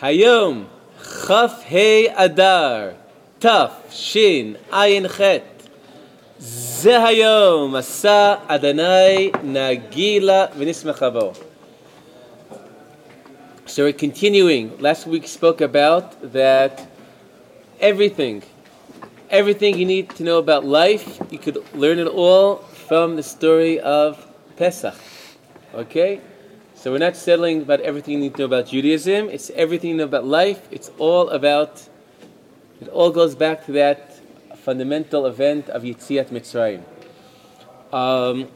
Hayom Chaf Hey Adar Taf Shin Ayin Chet זה היום עשה אדוני נגילה ונשמחה בו. So we're continuing. Last week spoke about that everything, everything you need to know about life, you could learn it all from the story of Pesach. Okay? So we're not settling about everything you need to know about Judaism. It's everything you know about life. It's all about, it all goes back to that fundamental event of Yitziat Mitzrayim. Um,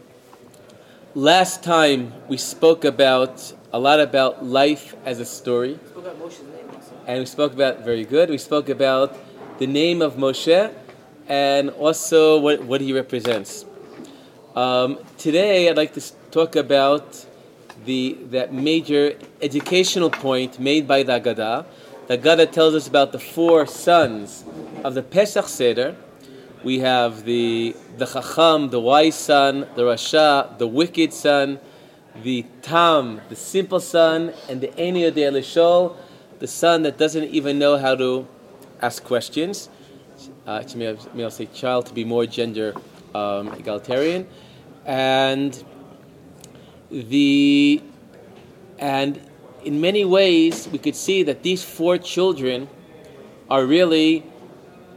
last time we spoke about a lot about life as a story. And we spoke about, very good, we spoke about the name of Moshe and also what, what he represents. Um, today I'd like to talk about the, that major educational point made by the Agadah. The Agadah tells us about the four sons of the Pesach Seder. We have the, the Chacham, the wise son, the Rasha, the wicked son, the Tam, the simple son, and the Eni Yodei Lishol, the son that doesn't even know how to ask questions. Uh, may I say child to be more gender um, egalitarian. And the and in many ways we could see that these four children are really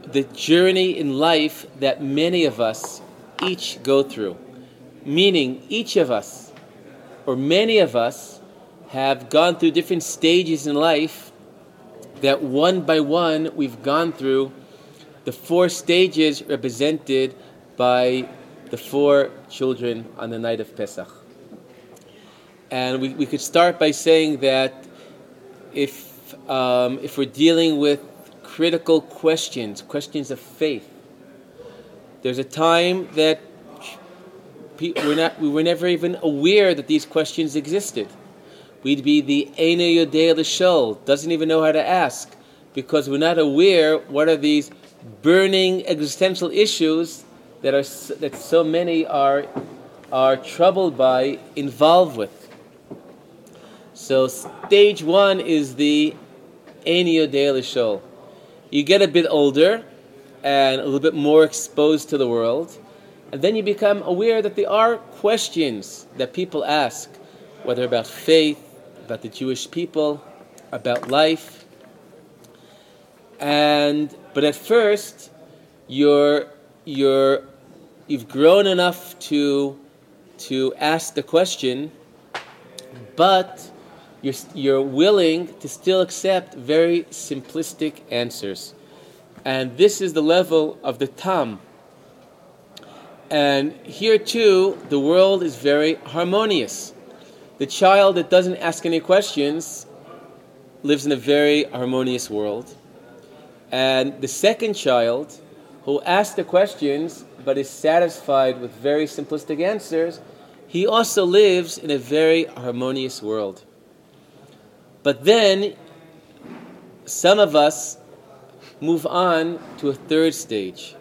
the journey in life that many of us each go through meaning each of us or many of us have gone through different stages in life that one by one we've gone through the four stages represented by the four children on the night of Pesach. And we, we could start by saying that if, um, if we're dealing with critical questions, questions of faith, there's a time that we're not, we were never even aware that these questions existed. We'd be the Eina Yodei L'Shol, doesn't even know how to ask, because we're not aware what are these burning existential issues that are that so many are are troubled by, involved with. So stage one is the Eina Yodei L'Shol. You get a bit older and a little bit more exposed to the world, and then you become aware that there are questions that people ask, whether about faith, about the Jewish people, about life. And but at first, you're you're you've grown enough to to ask the question, but you're, you're willing to still accept very simplistic answers. And this is the level of the Tam. And here too, the world is very harmonious. The child that doesn't ask any questions lives in a very harmonious world. And the second child, who asks the questions but is satisfied with very simplistic answers, he also lives in a very harmonious world. But then, some of us move on to a third stage.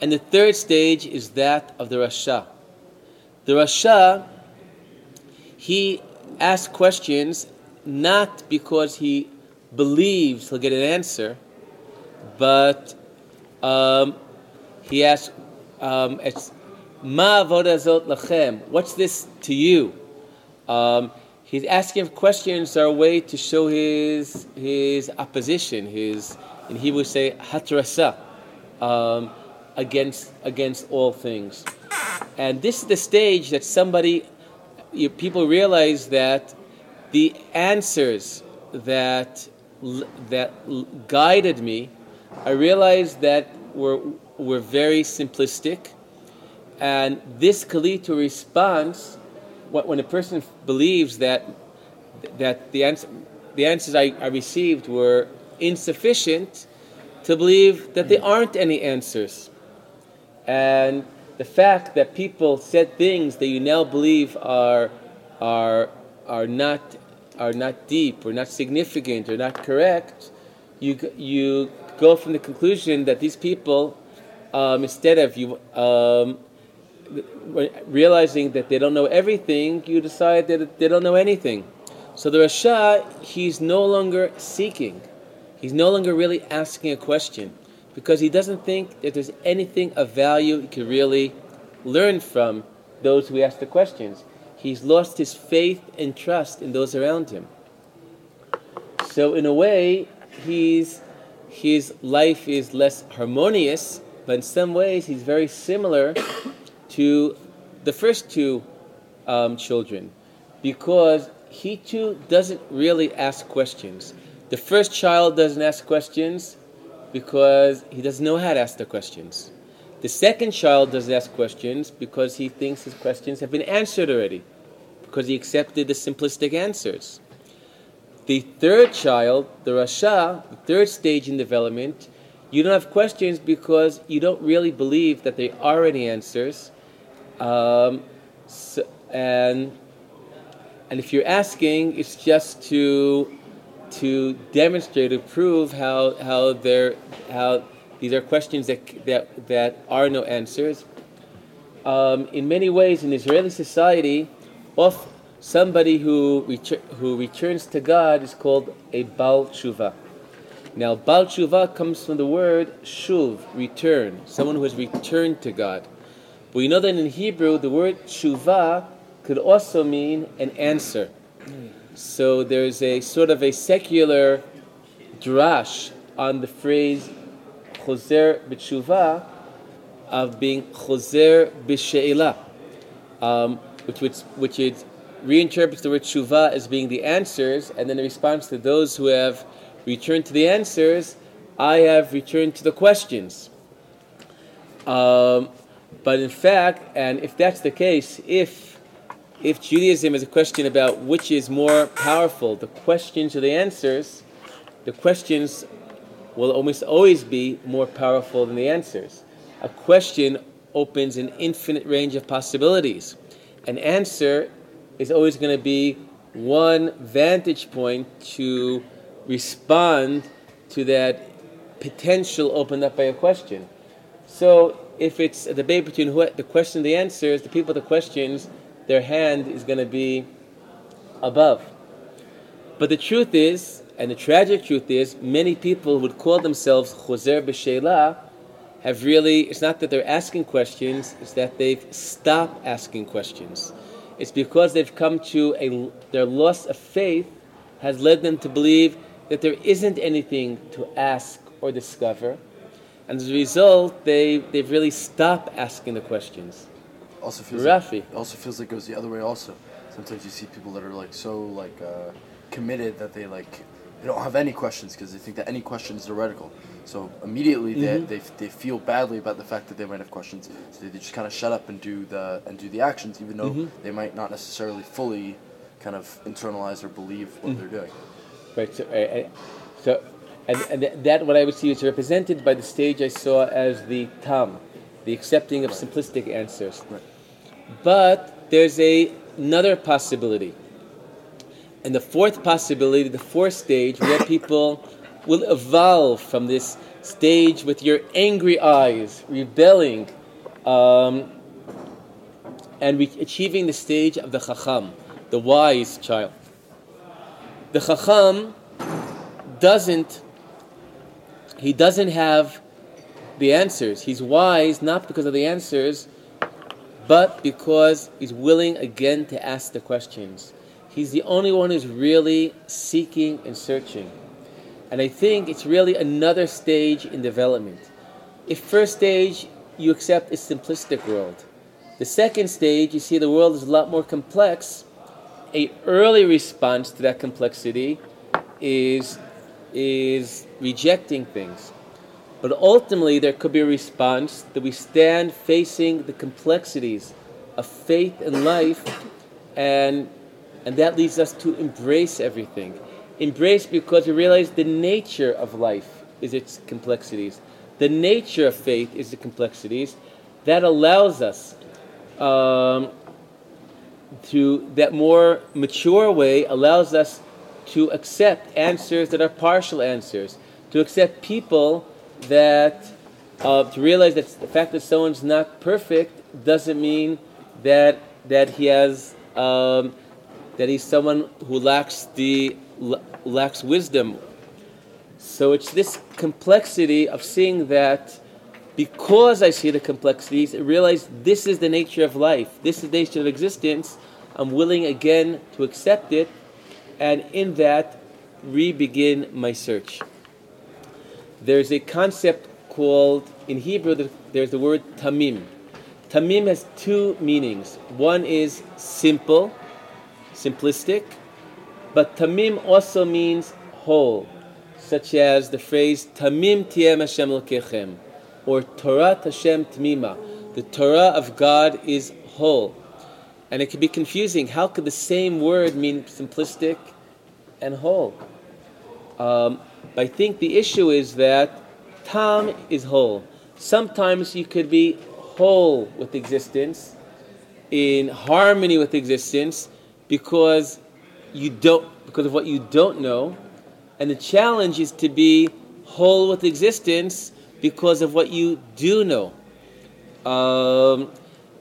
And the third stage is that of the Rasha. The Rasha, he asks questions not because he believes he'll get an answer, but um, he asks, um, Ma vodazot lachem. What's this to you? Um, he's asking questions are a way to show his his opposition, his and he would say hatrasa um, against against all things. And this is the stage that somebody you, people realize that the answers that that guided me, I realized that were were very simplistic and this lead to response when a person believes that that the answer, the answers I, I received were insufficient to believe that there aren't any answers. And the fact that people said things that you now believe are are are not are not deep or not significant or not correct, you you go from the conclusion that these people, um, instead of you um, realizing that they don't know everything, you decide that they don't know anything. So the Rasha, he's no longer seeking. He's no longer really asking a question because he doesn't think that there's anything of value he could really learn from those who ask the questions. He's lost his faith and trust in those around him. So in a way, he's his life is less harmonious, but in some ways he's very similar to the first two um, children because he too doesn't really ask questions. The first child doesn't ask questions because he doesn't know how to ask the questions. The second child doesn't ask questions because he thinks his questions have been answered already, because he accepted the simplistic answers. The third child, the Rasha, the third stage in development, you don't have questions because you don't really believe that they are any answers. Um, so, and and if you're asking, it's just to to demonstrate to prove how how they're how these are questions that that that are no answers. Um, in many ways, in Israeli society, of somebody who retur- who returns to God is called a Baal Tshuva. Now, Baal Tshuva comes from the word shuv, return, someone who has returned to God. But we know that in Hebrew, the word tshuva could also mean an answer. So there's a sort of a secular drash on the phrase choser b'tshuva of being choser b'she'ila, um, which, which, which is, reinterprets the word tshuva as being the answers, and then in response to those who have returned to the answers, I have returned to the questions. Um, but in fact, and if that's the case, if if Judaism is a question about which is more powerful, the questions or the answers, the questions will almost always be more powerful than the answers. A question opens an infinite range of possibilities. An answer is always going to be one vantage point to respond to that potential opened up by a question. So if it's a debate between who, the question the answers, the people the questions their hand is going to be above. But the truth is, and the tragic truth is, many people would call themselves Choser B'Sheila have really, it's not that they're asking questions, it's that they've stopped asking questions. It's because they've come to a, their loss of faith has led them to believe that there isn't anything to ask or discover. And as a result, they, they've really stopped asking the questions also feels Rafi. Like, also feels like it goes the other way. Also, sometimes you see people that are like so like uh, committed that they like they don't have any questions because they think that any question is heretical. So immediately mm-hmm. they, they, they feel badly about the fact that they might have questions. So they, they just kind of shut up and do the and do the actions, even though mm-hmm. they might not necessarily fully kind of internalize or believe what mm-hmm. they're doing. Right. So, uh, so and, and that what I would see is represented by the stage I saw as the tam, the accepting of simplistic answers. Right. But there's a, another possibility. And the fourth possibility, the fourth stage, where people will evolve from this stage with your angry eyes, rebelling, um, and re- achieving the stage of the Chacham, the wise child. The Chacham doesn't, he doesn't have the answers. He's wise not because of the answers, but because he's willing again to ask the questions. He's the only one who's really seeking and searching. And I think it's really another stage in development. If first stage you accept a simplistic world, the second stage you see the world is a lot more complex. A early response to that complexity is is rejecting things. But ultimately, there could be a response that we stand facing the complexities of faith and life, and, and that leads us to embrace everything. Embrace because we realize the nature of life is its complexities. The nature of faith is the complexities. That allows us um, to, that more mature way allows us to accept answers that are partial answers, to accept people that uh, to realize that the fact that someone's not perfect doesn't mean that that he has um, that he's someone who lacks the lacks wisdom. So it's this complexity of seeing that because I see the complexities, I realize this is the nature of life, this is the nature of existence. I'm willing again to accept it, and in that, re begin my search. There's a concept called, in Hebrew, there's the word tamim. Tamim has two meanings. One is simple, simplistic, but tamim also means whole, such as the phrase tamim tiem Hashem lokechem, or Torah Hashem tmima. The Torah of God is whole. And it can be confusing. How could the same word mean simplistic and whole? Um, I think the issue is that tam is whole. Sometimes you could be whole with existence, in harmony with existence, because you don't because of what you don't know, and the challenge is to be whole with existence because of what you do know. Um,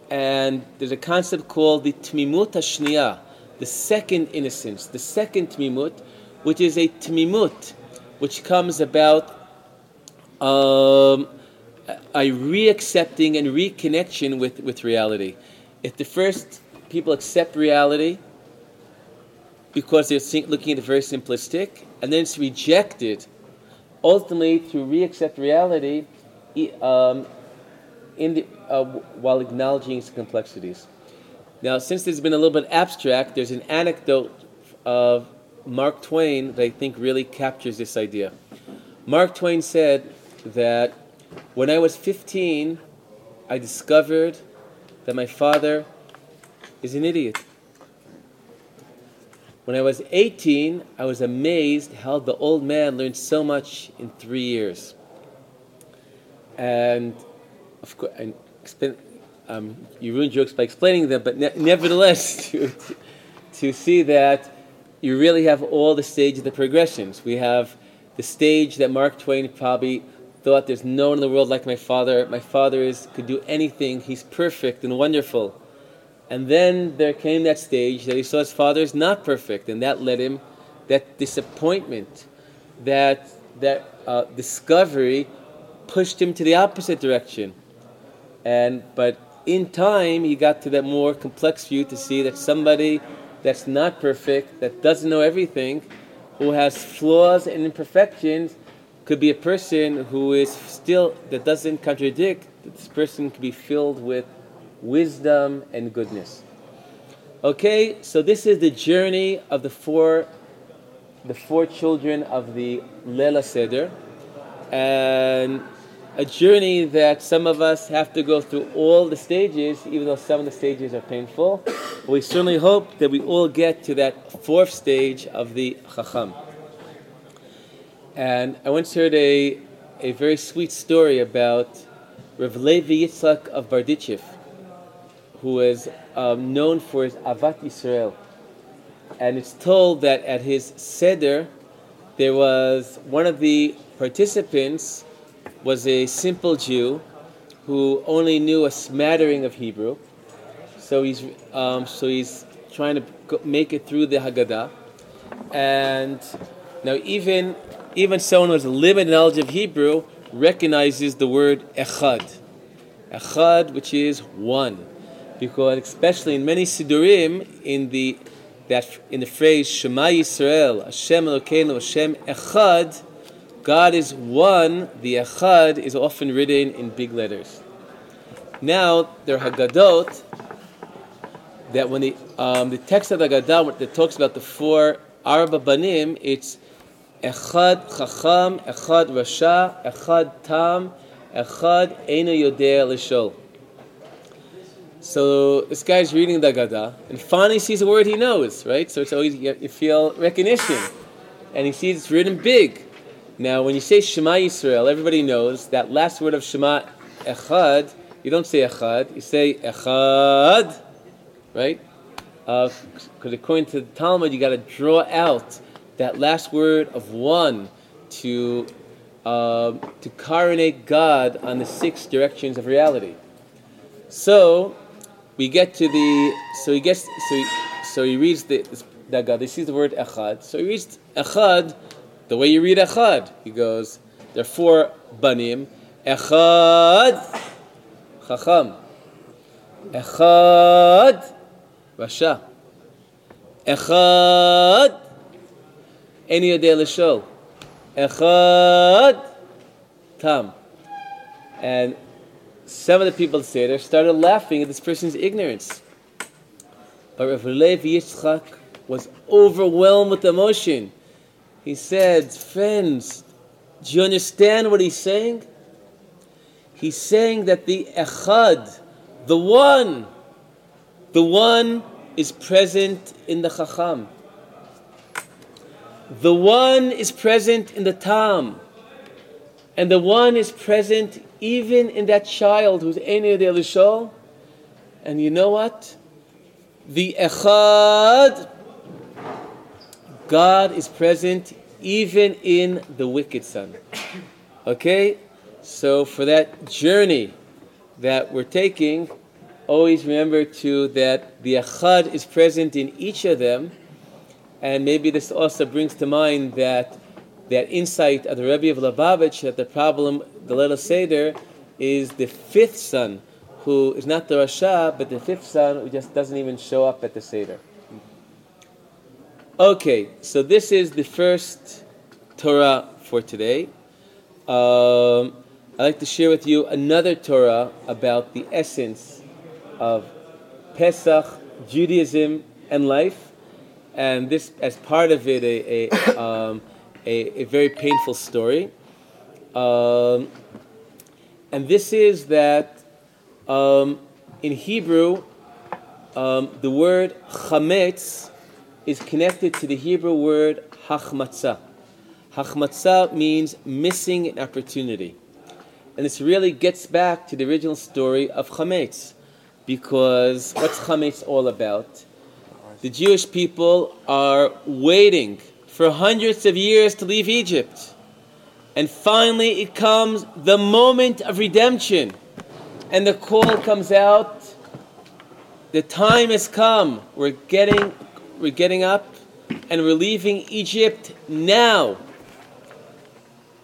and there's a concept called the tmimut hashniya, the second innocence, the second tmimut, which is a tmimut, which comes about um, a reaccepting and reconnection with, with reality. If the first people accept reality because they're looking at it very simplistic, and then it's rejected, ultimately to reaccept reality um, in the, uh, while acknowledging its complexities. Now, since this has been a little bit abstract, there's an anecdote of Mark Twain that I think really captures this idea. Mark Twain said that when I was 15, I discovered that my father is an idiot. When I was 18, I was amazed how the old man learned so much in three years. And of course, and um, you ruin jokes by explaining them, but ne- nevertheless, to, to see that you really have all the stages of the progressions. We have the stage that Mark Twain probably thought there's no one in the world like my father. My father is could do anything. He's perfect and wonderful. And then there came that stage that he saw his father is not perfect, and that led him that disappointment, that that uh, discovery pushed him to the opposite direction. And but in time he got to that more complex view to see that somebody that's not perfect, that doesn't know everything, who has flaws and imperfections, could be a person who is still, that doesn't contradict, That this person could be filled with wisdom and goodness. Okay, so this is the journey of the four, the four children of the Lela Seder, and a journey that some of us have to go through all the stages, even though some of the stages are painful. But We certainly hope that we all get to that fourth stage of the Chacham. And I once heard a, a very sweet story about Rav Levi Yitzchak of Berdichev, who is um, known for his Ahavat Yisrael. And it's told that at his Seder, there was one of the participants was a simple Jew who only knew a smattering of Hebrew. So he's, um, so he's trying to make it through the Haggadah. And now even even someone a limited knowledge of Hebrew recognizes the word echad. Echad, which is one. Because especially in many Sidurim, in the that in the phrase Shema Yisrael, Hashem Elokeinu, Hashem Echad, God is one, the Echad is often written in big letters. Now, there are Haggadot that when the, um, the text of the Haggadah that talks about the four Arba Banim, it's Echad Chacham, Echad Rasha, Echad Tam, Echad Eina Yodea Lishol. So this guy's reading the Gada and finally sees a word he knows, right? So it's always you feel recognition, and he sees it's written big. Now, when you say Shema Yisrael, everybody knows that last word of Shema Echad. You don't say Echad, you say Echad, right? Because uh, according to the Talmud, you got to draw out that last word of one to uh, to coronate God on the six directions of reality. So we get to the so he gets so he, so he reads the, that God, he sees the word echad. So he reads echad the way you read echad. He goes, there are four banim. Echad, chacham. Echad, rasha. Echad, any yodei l'shol. Echad, tam. And some of the people say there started laughing at this person's ignorance. But Rav Levi Yitzchak was overwhelmed with emotion. He said, Friends, do you understand what he's saying? He's saying that the Echad, the one, the one is present in the Chacham. The one is present in the Tam. And the one is present even in that child who's Ene de Lishol. And you know what? The Echad, God is present even in the wicked son. Okay? So for that journey that we're taking, always remember too that the Echad is present in each of them. And maybe this also brings to mind that that insight of the Rebbe of Lubavitch that the problem, the Leila Seder, is the fifth son, who is not the Rasha, but the fifth son who just doesn't even show up at the Seder. Okay, so this is the first Torah for today. Um, I'd like to share with you another Torah about the essence of Pesach, Judaism, and life. And this, as part of it, a, a um, a, a very painful story. Um, and this is that um, in Hebrew, um, the word chametz is connected to the Hebrew word hachmatzah. Hachmatzah means missing an opportunity. And this really gets back to the original story of chametz. Because what's chametz all about? The Jewish people are waiting for hundreds of years to leave Egypt. And finally, it comes the moment of redemption. And the call comes out the time has come. We're getting, we're getting up and we're leaving Egypt now.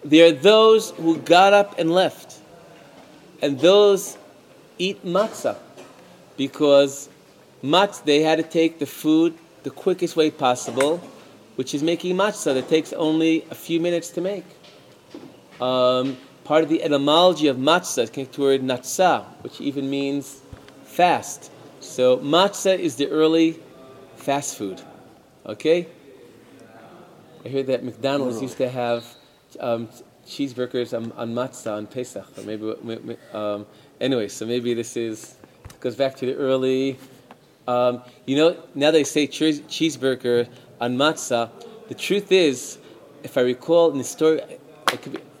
There are those who got up and left. And those eat matzah because matzah, they had to take the food the quickest way possible which is making matzah that takes only a few minutes to make. Um, part of the etymology of matzah is connected to the word natzah, which even means fast. So matzah is the early fast food. Okay? I heard that McDonald's used to have um, cheeseburgers on, on, matzah on Pesach. Or maybe, um, anyway, so maybe this is goes back to the early. Um, you know, now they say cheeseburger on matzah. The truth is, if I recall in the story,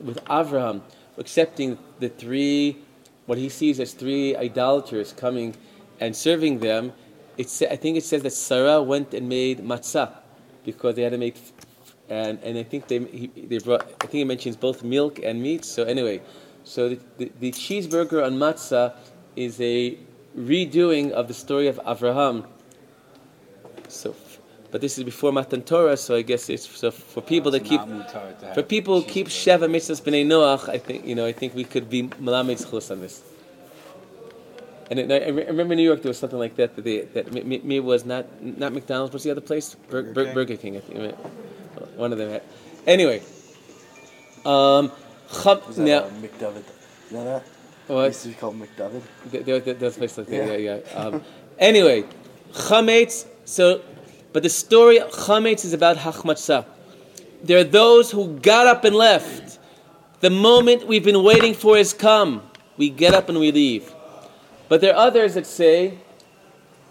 with Avraham accepting the three, what he sees as three idolaters coming and serving them, it's, I think it says that Sarah went and made matzah because they had to make, and, and I think they, he, they brought, I think it mentions both milk and meat. So anyway, so the, the, the cheeseburger on matzah is a redoing of the story of Avraham. So but this is before Matan Torah, so I guess it's so for people that keep for people who keep Sheva Mitzvahs B'nai Noach. I think you know. I think we could be Chus on this. And it, I remember in New York there was something like that that, they, that me, me was not not McDonald's. What's the other place? Bur- Burger, King. Burger King. I think one of them had. Anyway, um, chum, now, uh, McDavid. You know that? What? It used to be called McDavid. There, there, there's a place like that. Yeah, yeah. yeah. Um, anyway, chametz. So but the story of Chametz is about Hachmatzah. There are those who got up and left. The moment we've been waiting for has come. We get up and we leave. But there are others that say,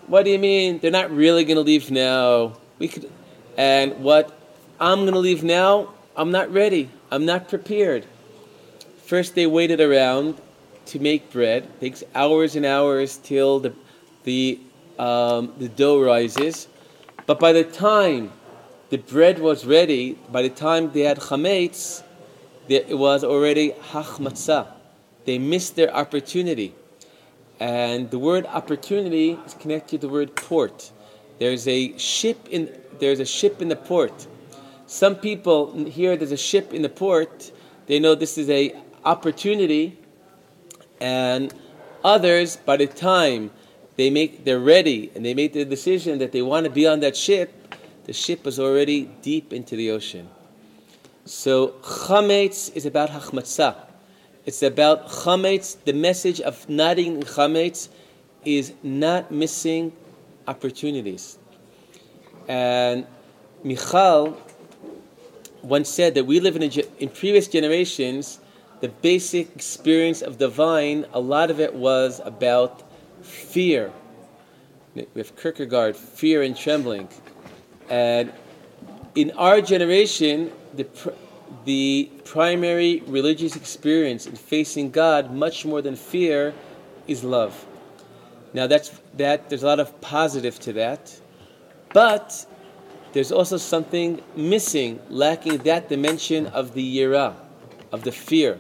what do you mean? They're not really going to leave now. We could, and what? I'm going to leave now. I'm not ready. I'm not prepared. First, they waited around to make bread. It takes hours and hours till the the um, the dough rises. But by the time the bread was ready, by the time they had chametz, it was already hachmatzah. They missed their opportunity. And the word opportunity is connected to the word port. There's a ship in there's a ship in the port. Some people here there's a ship in the port. They know this is a opportunity, and others by the time they make they're ready and they make the decision that they want to be on that ship, the ship is already deep into the ocean. So chametz is about hachmatzah. It's about chametz. The message of not eating chametz is not missing opportunities. And Michal once said that we live in, in previous generations, the basic experience of the vine, a lot of it was about fear. We have Kierkegaard, fear and trembling. And in our generation, the, the primary religious experience in facing God, much more than fear, is love. Now that's that there's a lot of positive to that, but there's also something missing, lacking that dimension of the yira, of the fear.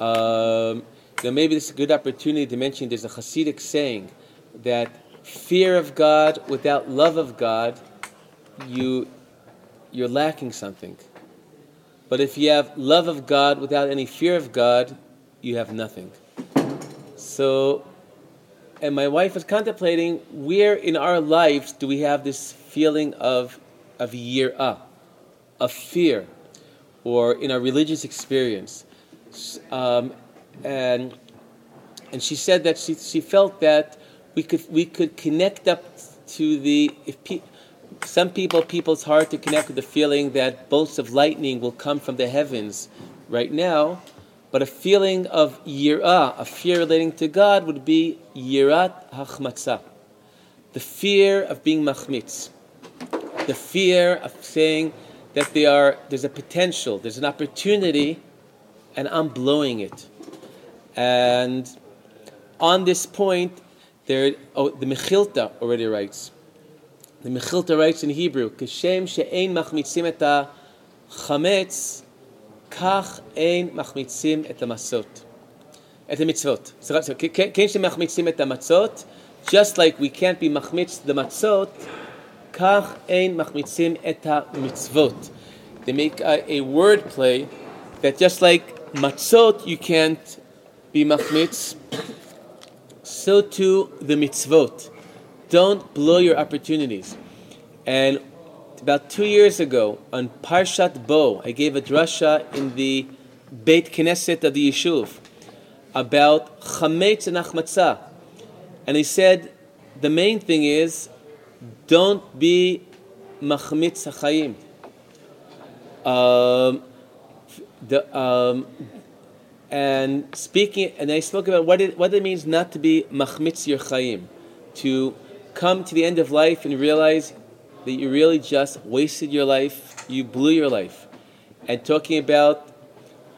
Um, now maybe this is a good opportunity to mention there's a Hasidic saying that fear of God without love of God, you you're lacking something. But if you have love of God without any fear of God, you have nothing. So and my wife was contemplating where in our lives do we have this feeling of of yirah, of fear, or in our religious experience, um, and and she said that she she felt that we could we could connect up to the if pe- some people people's hard to connect with the feeling that bolts of lightning will come from the heavens right now but a feeling of yirah, a fear relating to God, would be yirat hachmatzah, the fear of being machmitz, the fear of saying that they are, there's a potential, there's an opportunity, and I'm blowing it. And on this point, there, oh, the Mechilta already writes. The Mechilta writes in Hebrew, Kishem she'ein machmitzim et ha-chametz, kach ein machmitzim et ha-masot. Mitzvot. So, so kein she'machmitzim et ha-matzot, just like we can't be machmitz the matzot, kach ein machmitzim et ha-mitzvot. They make a, a word play that just like matzot you can't be machmitz, so too the mitzvot. Don't blow your opportunities. And about two years ago on Parshat Bo, I gave a drasha in the Beit Knesset of the Yishuv about chametz and achmatzah, and he said the main thing is don't be machmitz hachayim. Um, the, um, and speaking, and I spoke about what it, what it means not to be machmitz your to come to the end of life and realize that you really just wasted your life, you blew your life. And talking about,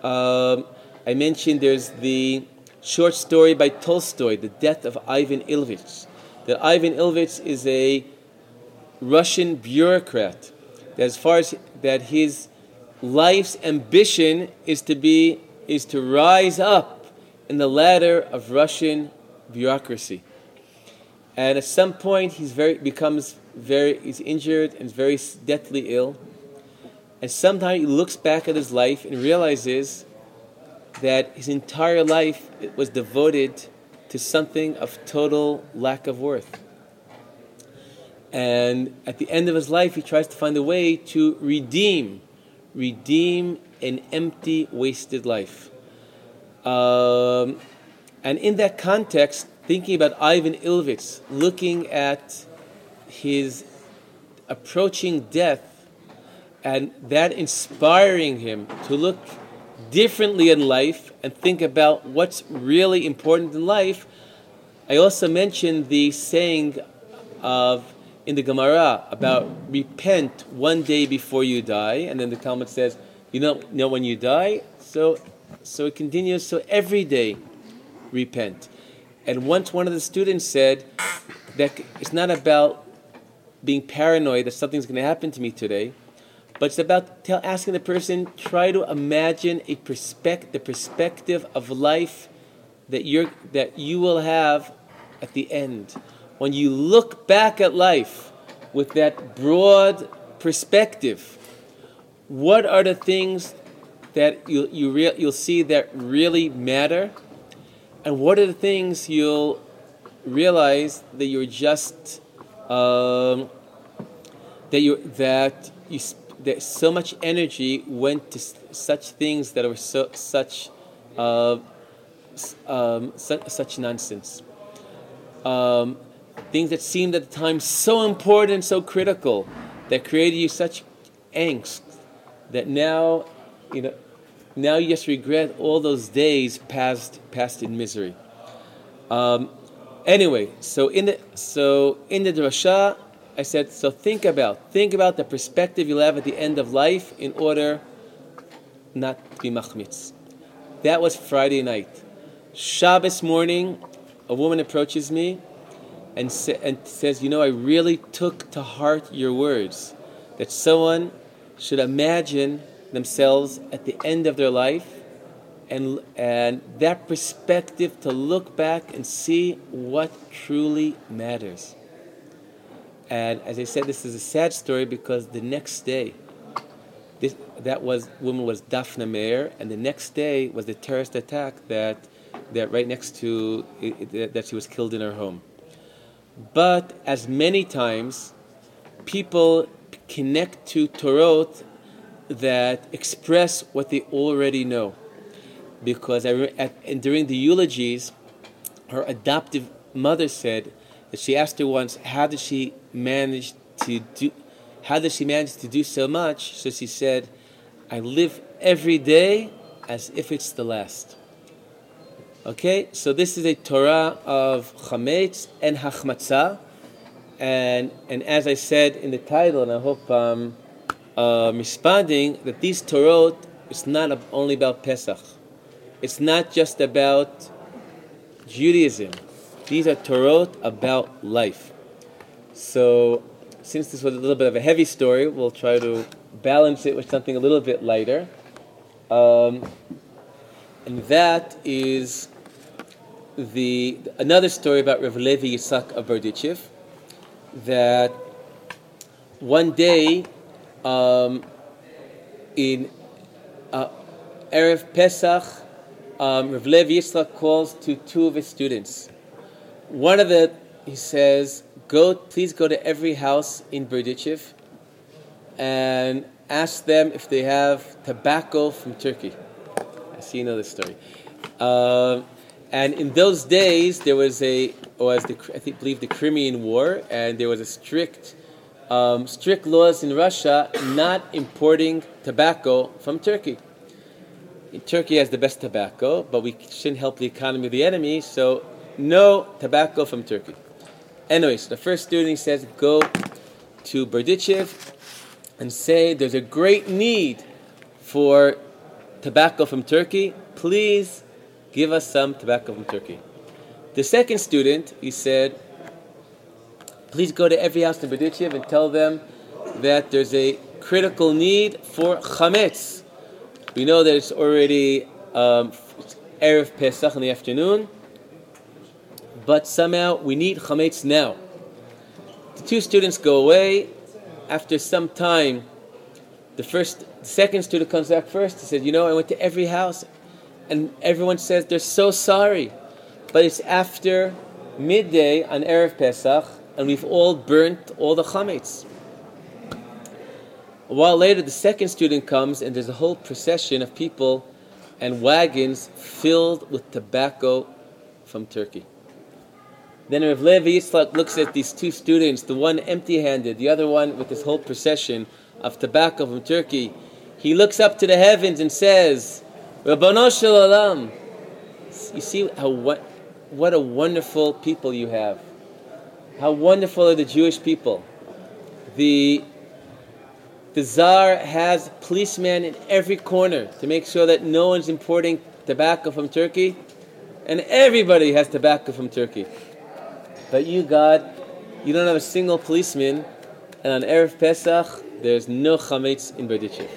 um, I mentioned there's the short story by Tolstoy, The Death of Ivan Ilyich. That Ivan Ilyich is a Russian bureaucrat. That as far as that his life's ambition is to be is to rise up in the ladder of Russian bureaucracy. And at some point, he's very becomes very, he's injured and very deathly ill. And sometimes he looks back at his life and realizes that his entire life was devoted to something of total lack of worth. And at the end of his life, he tries to find a way to redeem, redeem an empty, wasted life. Um, and in that context, thinking about Ivan Ilyich, looking at his approaching death and that inspiring him to look differently in life and think about what's really important in life. I also mentioned the saying of in the Gemara about repent one day before you die, and then the Talmud says, you don't know when you die, so so it continues. So every day, repent. And once one of the students said that it's not about being paranoid that something's going to happen to me today, but it's about tell, asking the person try to imagine a perspective, the perspective of life that you that you will have at the end. when you look back at life with that broad perspective, what are the things that you, you rea- you'll see that really matter? And what are the things you'll realize that you're just um, that you that you that so much energy went to such things that were so such uh, um, su- such nonsense. Um, things that seemed at the time so important, so critical, that created you such angst that now, you know, now you just regret all those days passed passed in misery. Um, anyway, so in the so in the drasha, I said, so think about think about the perspective you'll have at the end of life in order not to be machmitz. That was Friday night. Shabbos morning, a woman approaches me and, sa- and says, You know, I really took to heart your words that someone should imagine themselves at the end of their life and, and that perspective to look back and see what truly matters. And as I said, this is a sad story because the next day, this, that was woman was Dafna Meir, and the next day was the terrorist attack that that right next to that she was killed in her home. But as many times, people connect to Torot that express what they already know. Because at, during the eulogies, her adoptive mother said that she asked her once, "How did she manage to do? How did she manage to do so much?" So she said, "I live every day as if it's the last." Okay, so this is a Torah of chametz and hachmatzah, and and as I said in the title, and I hope I'm uh, responding that these Torot is not only about Pesach. It's not just about Judaism. These are Torot about life. So, since this was a little bit of a heavy story, we'll try to balance it with something a little bit lighter. Um, and that is the another story about Rav Levi Yitzhak of Berdichev. That one day, um, in uh, Erev Pesach, um, Rav Levi Yitzhak calls to two of his students. One of the, he says, go, please go to every house in Berdichev and ask them if they have tobacco from Turkey. I see this story. Um, and in those days, there was a was the I think believe the Crimean War, and there was a strict um, strict laws in Russia not importing tobacco from Turkey. Turkey has the best tobacco, but we shouldn't help the economy of the enemy, so no tobacco from Turkey. Anyway, so the first student says go to Berdichev and say there's a great need for tobacco from Turkey. Please give us some tobacco from Turkey. The second student, he said, please go to every house in Berdichev and tell them that there's a critical need for chametz. We know that it's already um, Erev Pesach in the afternoon, but somehow we need chametz now. The two students go away. After some time, the first, the second student comes back first. He says, "You know, I went to every house, and everyone says they're so sorry, but it's after midday on erev Pesach, and we've all burnt all the chametz." A while later, the second student comes, and there's a whole procession of people and wagons filled with tobacco from Turkey. Then Rav Levi Yitzchak looks at these two students, the one empty-handed, the other one with this whole procession of tobacco from Turkey. He looks up to the heavens and says, Ribono Shel Olam. You see how what, what a wonderful people you have. How wonderful are the Jewish people. The the Tsar has policemen in every corner to make sure that no one's importing tobacco from Turkey, and everybody has tobacco from Turkey. But you, God, you don't have a single policeman, and on Erev Pesach, there's no chametz in Berdichev.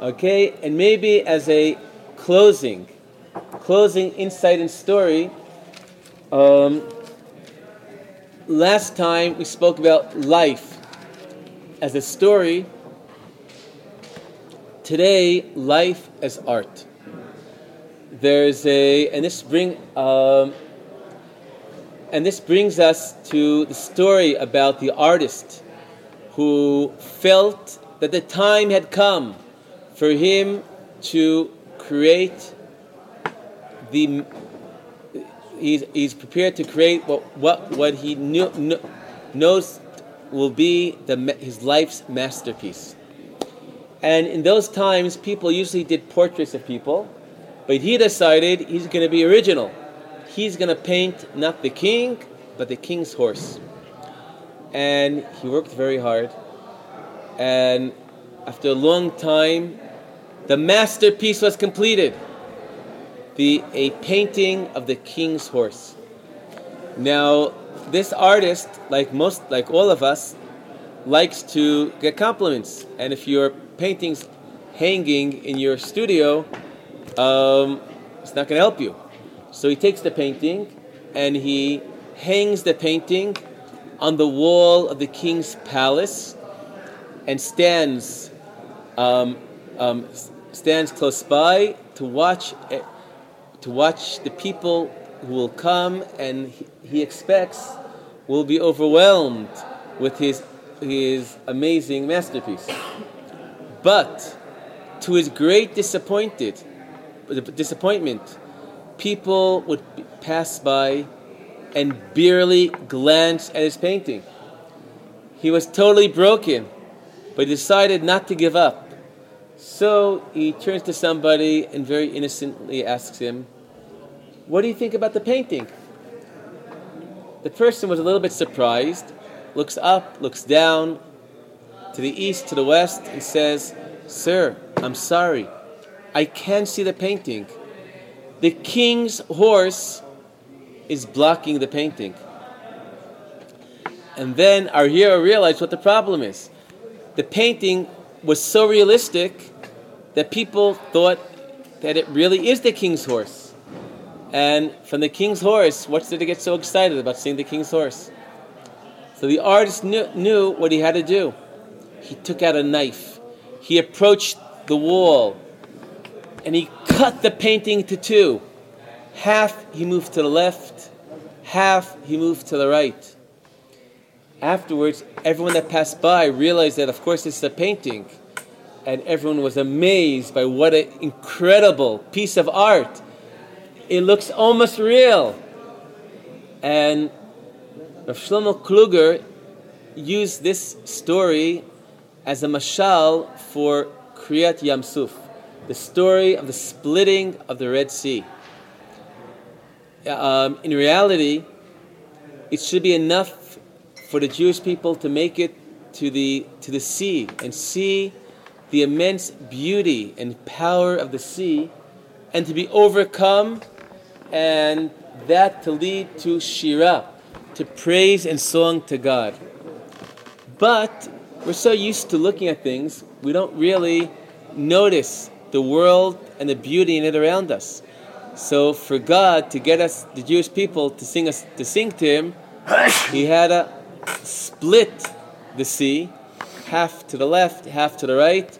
Okay, and maybe as a closing, closing insight and story, Um, last time we spoke about life as a story. Today, life as art. There's a, and this bring, um, and this brings us to the story about the artist who felt that the time had come for him to create the he's, he's prepared to create what what, what he knew, kn- knows will be the, his life's masterpiece. And in those times, people usually did portraits of people, but he decided he's going to be original. He's going to paint not the king, but the king's horse. And he worked very hard. And after a long time, the masterpiece was completed. The, a painting of the king's horse. Now, this artist, like most, like all of us, likes to get compliments. And if your painting's hanging in your studio, um, it's not going to help you. So he takes the painting and he hangs the painting on the wall of the king's palace and stands um, um, stands close by to watch to watch the people who will come and he, expects will be overwhelmed with his his amazing masterpiece. But to his great disappointed disappointment, people would pass by and barely glance at his painting. He was totally broken, but decided not to give up. So he turns to somebody and very innocently asks him, What do you think about the painting? The person was a little bit surprised, looks up, looks down, to the east, to the west, and says, Sir, I'm sorry. I can't see the painting. The king's horse is blocking the painting. And then our hero realized what the problem is. The painting was so realistic that people thought that it really is the king's horse. And from the king's horse, what did they get so excited about seeing the king's horse? So the artist knew, knew what he had to do. He took out a knife. He approached the wall and he cut the painting to two. Half he moved to the left, half he moved to the right. Afterwards, everyone that passed by realized that, of course, it's a painting. And everyone was amazed by what an incredible piece of art. It looks almost real. And Rav Shlomo Kluger used this story as a mashal for Kriyat Yamsuf, the story of the splitting of the Red Sea. Um, in reality, it should be enough for the Jewish people to make it to the to the sea and see the immense beauty and power of the sea, and to be overcome, and that to lead to shira, to praise and song to God. But we're so used to looking at things, we don't really notice the world and the beauty in it around us. So for God to get us, the Jewish people, to sing us to sing to Him, He had to split the sea, half to the left, half to the right.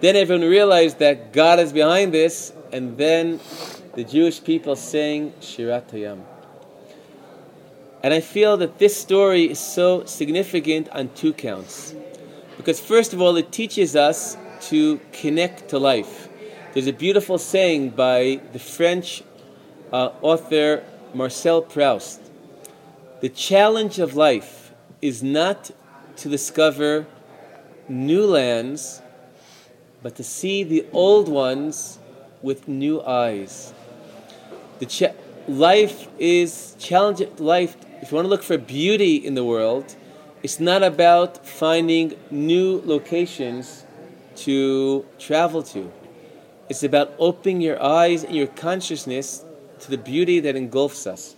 Then everyone realized that God is behind this, and then the Jewish people sang Shirat Hayam. And I feel that this story is so significant on two counts. Because, first of all, it teaches us to connect to life. There's a beautiful saying by the French uh, author Marcel Proust The challenge of life is not to discover new lands, but to see the old ones with new eyes. The life is challenging. life if you want to look for beauty in the world, it's not about finding new locations to travel to. It's about opening your eyes and your consciousness to the beauty that engulfs us.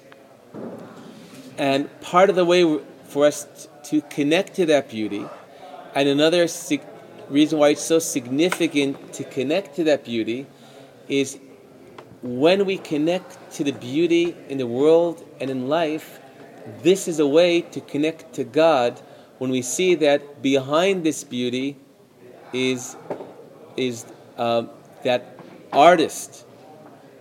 And part of the way for us to connect to that beauty, and another reason why it's so significant to connect to that beauty, is when we connect to the beauty in the world and in life, this is a way to connect to God when we see that behind this beauty is, is uh, that artist,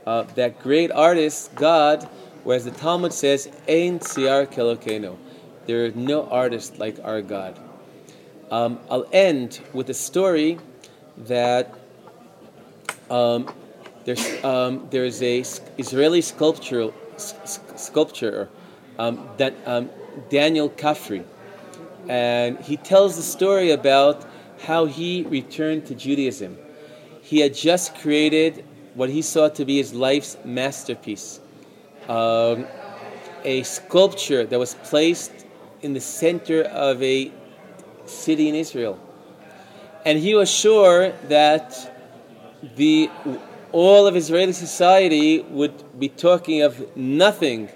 uh, that great artist, God, whereas the Talmud says, Ein Tsiar Kelokeno. There is no artist like our God. Um, I'll end with a story that um, there's, um, there's a Israeli sculpture, sculpture um, that, um, Daniel Kafri, and he tells the story about how he returned to Judaism. He had just created what he saw to be his life's masterpiece, um, a sculpture that was placed in the center of a city in Israel. And he was sure that the all of Israeli society would be talking of nothing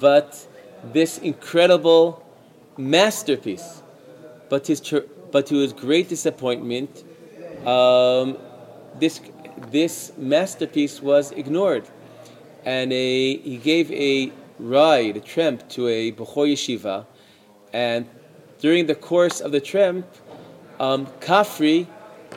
but this incredible masterpiece. But, his, but to his great disappointment, um, this, this masterpiece was ignored. And a, he gave a ride, a tramp, to a Bechor Yeshiva. And during the course of the tramp, um, Kafri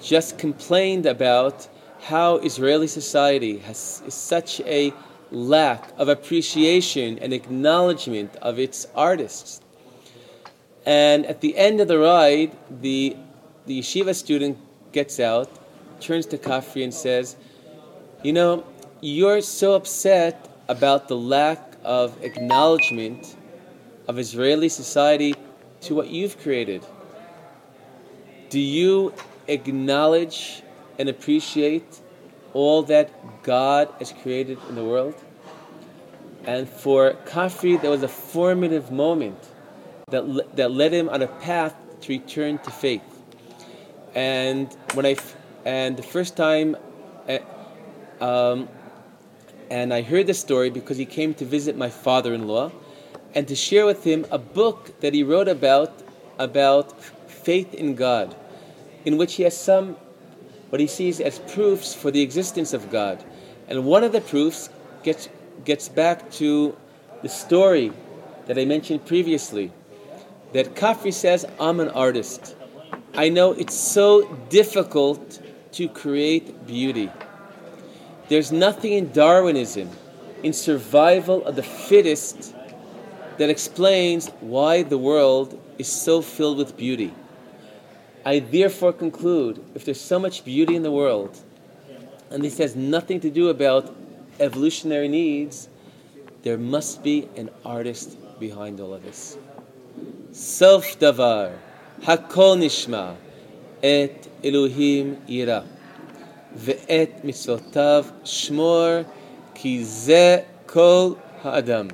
just complained about how Israeli society has such a lack of appreciation and acknowledgement of its artists. And at the end of the ride, the, the yeshiva student gets out, turns to Kafri and says, You know, you're so upset about the lack of acknowledgement of Israeli society to what you've created. Do you acknowledge and appreciate all that God has created in the world. And for Kafri, there was a formative moment that, that led him on a path to return to faith. And when I and the first time, uh, um, and I heard the story because he came to visit my father-in-law, and to share with him a book that he wrote about about faith in God, in which he has some what he sees as proofs for the existence of God. And one of the proofs gets, gets back to the story that I mentioned previously that Kafri says, I'm an artist. I know it's so difficult to create beauty. There's nothing in Darwinism, in survival of the fittest, that explains why the world is so filled with beauty. I therefore conclude if there's so much beauty in the world, and this has nothing to do about evolutionary needs, there must be an artist behind all of this. Sof davar, hakol nishma, et Elohim ira, ve'et mitzvotav shmor, ki ze kol ha'adam.